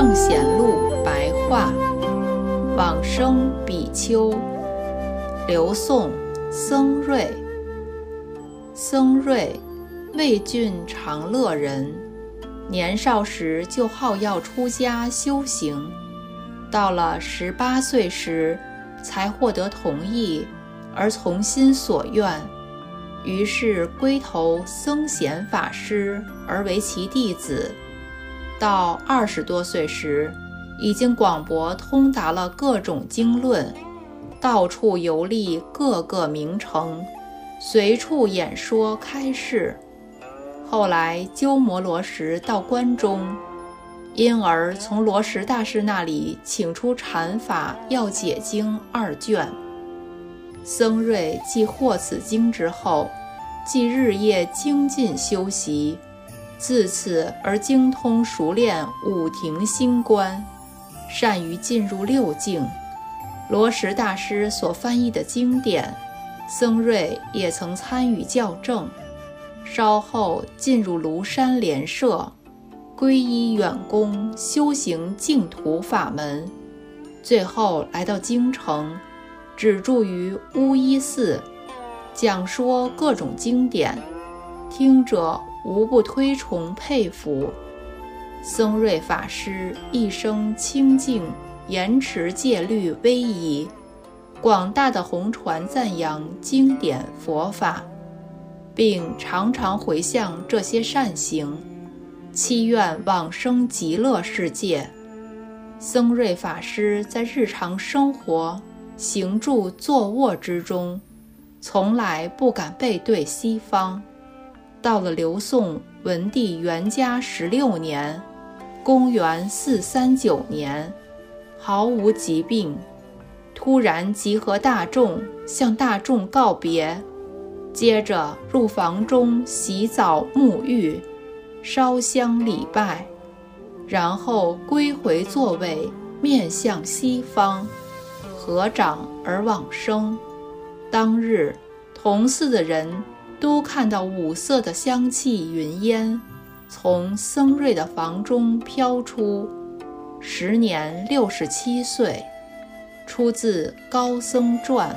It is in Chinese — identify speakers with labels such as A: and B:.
A: 《圣贤录》白话，往生比丘，刘宋，僧瑞。僧瑞，魏郡长乐人，年少时就好要出家修行，到了十八岁时，才获得同意，而从心所愿。于是归投僧贤法师，而为其弟子。到二十多岁时，已经广博通达了各种经论，到处游历各个名城，随处演说开示。后来鸠摩罗什到关中，因而从罗什大师那里请出《禅法要解经》二卷。僧瑞既获此经之后，即日夜精进修习，自此而精通熟练五庭星观，善于进入六境。罗什大师所翻译的经典，僧瑞也曾参与校正。稍后进入庐山莲社，皈依远公，修行净土法门。最后来到京城。只住于乌衣寺，讲说各种经典，听者无不推崇佩服。僧瑞法师一生清净，严持戒律威仪，广大的弘传赞扬经典佛法，并常常回向这些善行，祈愿往生极乐世界。僧瑞法师在日常生活。行住坐卧之中，从来不敢背对西方。到了刘宋文帝元嘉十六年（公元四三九年），毫无疾病，突然集合大众，向大众告别，接着入房中洗澡沐浴，烧香礼拜，然后归回座位，面向西方。合掌而往生。当日，同寺的人都看到五色的香气云烟，从僧瑞的房中飘出。时年六十七岁，出自《高僧传》。